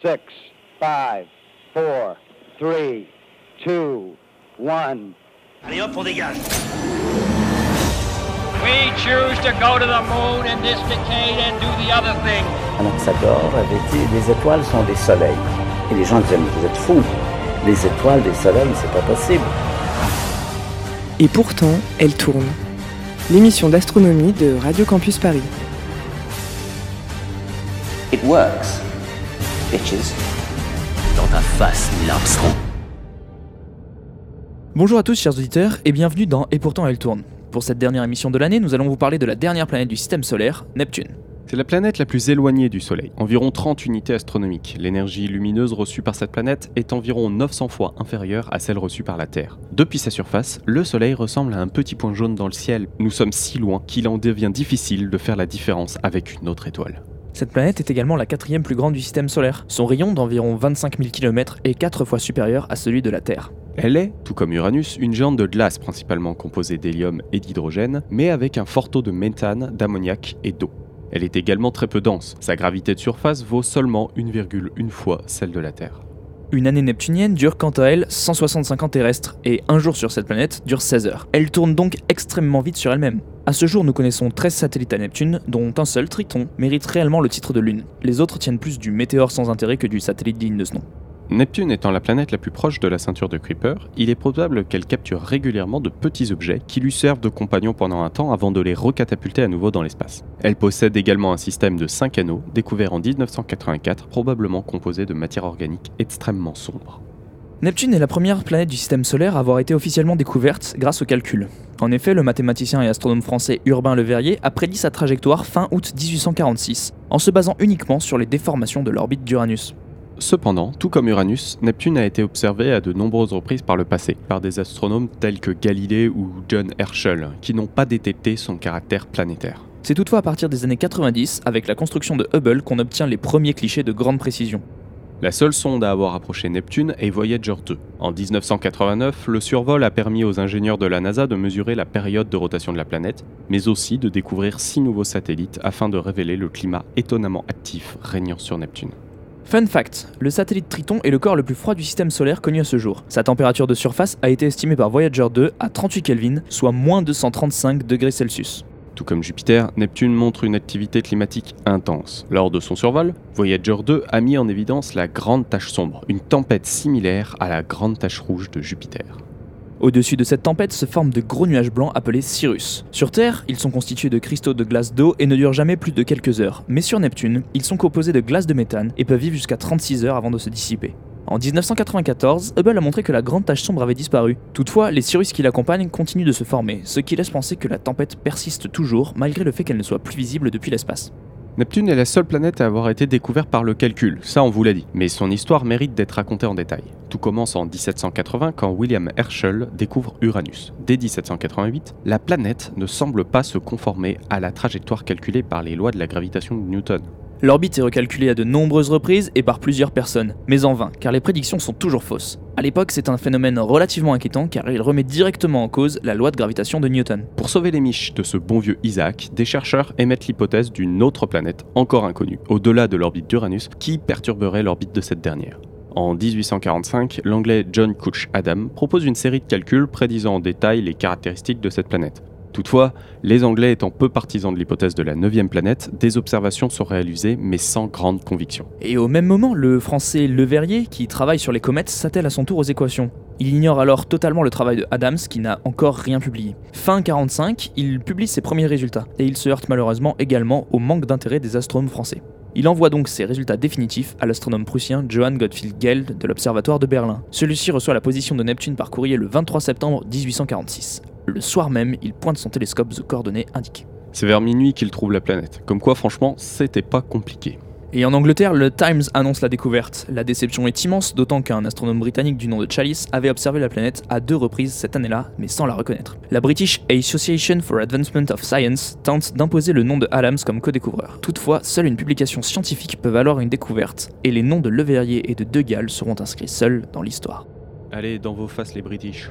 6, 5, 4, 3, 2, 1. Allez hop, on dégage. We choose to go to the moon in this decade and do the other thing. Anaxagore avait dit les étoiles sont des soleils. Et les gens disaient mais vous êtes fous. Les étoiles, des soleils, c'est pas possible. Et pourtant, elle tourne. L'émission d'astronomie de Radio Campus Paris. It works. Bitches. Dans ta face, Neil Armstrong. Bonjour à tous chers auditeurs et bienvenue dans Et pourtant elle tourne. Pour cette dernière émission de l'année, nous allons vous parler de la dernière planète du système solaire, Neptune. C'est la planète la plus éloignée du Soleil, environ 30 unités astronomiques. L'énergie lumineuse reçue par cette planète est environ 900 fois inférieure à celle reçue par la Terre. Depuis sa surface, le Soleil ressemble à un petit point jaune dans le ciel. Nous sommes si loin qu'il en devient difficile de faire la différence avec une autre étoile. Cette planète est également la quatrième plus grande du système solaire. Son rayon d'environ 25 000 km est 4 fois supérieur à celui de la Terre. Elle est, tout comme Uranus, une géante de glace principalement composée d'hélium et d'hydrogène, mais avec un fort taux de méthane, d'ammoniac et d'eau. Elle est également très peu dense, sa gravité de surface vaut seulement 1,1 fois celle de la Terre. Une année neptunienne dure quant à elle 165 ans terrestres, et un jour sur cette planète dure 16 heures. Elle tourne donc extrêmement vite sur elle-même. À ce jour, nous connaissons 13 satellites à Neptune, dont un seul, Triton, mérite réellement le titre de Lune. Les autres tiennent plus du météore sans intérêt que du satellite digne de ce nom. Neptune étant la planète la plus proche de la ceinture de Kuiper, il est probable qu'elle capture régulièrement de petits objets qui lui servent de compagnons pendant un temps avant de les recatapulter à nouveau dans l'espace. Elle possède également un système de 5 anneaux découvert en 1984, probablement composé de matière organique extrêmement sombre. Neptune est la première planète du système solaire à avoir été officiellement découverte grâce au calcul. En effet, le mathématicien et astronome français Urbain Le Verrier a prédit sa trajectoire fin août 1846, en se basant uniquement sur les déformations de l'orbite d'Uranus. Cependant, tout comme Uranus, Neptune a été observé à de nombreuses reprises par le passé, par des astronomes tels que Galilée ou John Herschel, qui n'ont pas détecté son caractère planétaire. C'est toutefois à partir des années 90, avec la construction de Hubble, qu'on obtient les premiers clichés de grande précision. La seule sonde à avoir approché Neptune est Voyager 2. En 1989, le survol a permis aux ingénieurs de la NASA de mesurer la période de rotation de la planète, mais aussi de découvrir six nouveaux satellites afin de révéler le climat étonnamment actif régnant sur Neptune. Fun fact, le satellite Triton est le corps le plus froid du système solaire connu à ce jour. Sa température de surface a été estimée par Voyager 2 à 38 Kelvin, soit moins 235 degrés Celsius. Tout comme Jupiter, Neptune montre une activité climatique intense. Lors de son survol, Voyager 2 a mis en évidence la Grande Tache Sombre, une tempête similaire à la Grande Tache Rouge de Jupiter. Au-dessus de cette tempête se forment de gros nuages blancs appelés cirrus. Sur Terre, ils sont constitués de cristaux de glace d'eau et ne durent jamais plus de quelques heures, mais sur Neptune, ils sont composés de glace de méthane et peuvent vivre jusqu'à 36 heures avant de se dissiper. En 1994, Hubble a montré que la grande tache sombre avait disparu. Toutefois, les cirrus qui l'accompagnent continuent de se former, ce qui laisse penser que la tempête persiste toujours malgré le fait qu'elle ne soit plus visible depuis l'espace. Neptune est la seule planète à avoir été découverte par le calcul, ça on vous l'a dit, mais son histoire mérite d'être racontée en détail. Tout commence en 1780 quand William Herschel découvre Uranus. Dès 1788, la planète ne semble pas se conformer à la trajectoire calculée par les lois de la gravitation de Newton. L'orbite est recalculée à de nombreuses reprises et par plusieurs personnes, mais en vain, car les prédictions sont toujours fausses. À l'époque, c'est un phénomène relativement inquiétant car il remet directement en cause la loi de gravitation de Newton. Pour sauver les miches de ce bon vieux Isaac, des chercheurs émettent l'hypothèse d'une autre planète encore inconnue, au-delà de l'orbite d'Uranus, qui perturberait l'orbite de cette dernière. En 1845, l'anglais John Couch Adam propose une série de calculs prédisant en détail les caractéristiques de cette planète. Toutefois, les Anglais étant peu partisans de l'hypothèse de la 9 planète, des observations sont réalisées mais sans grande conviction. Et au même moment, le français Le Verrier, qui travaille sur les comètes, s'attelle à son tour aux équations. Il ignore alors totalement le travail de Adams qui n'a encore rien publié. Fin 45, il publie ses premiers résultats, et il se heurte malheureusement également au manque d'intérêt des astronomes français. Il envoie donc ses résultats définitifs à l'astronome prussien Johann Gottfried Geld de l'Observatoire de Berlin. Celui-ci reçoit la position de Neptune par courrier le 23 septembre 1846. Le soir même, il pointe son télescope aux coordonnées indiquées. C'est vers minuit qu'il trouve la planète. Comme quoi, franchement, c'était pas compliqué. Et en Angleterre, le Times annonce la découverte. La déception est immense, d'autant qu'un astronome britannique du nom de Chalice avait observé la planète à deux reprises cette année-là, mais sans la reconnaître. La British Association for Advancement of Science tente d'imposer le nom de Adams comme co-découvreur. Toutefois, seule une publication scientifique peut valoir une découverte, et les noms de Leverrier et de De Gaulle seront inscrits seuls dans l'histoire. Allez, dans vos faces les British.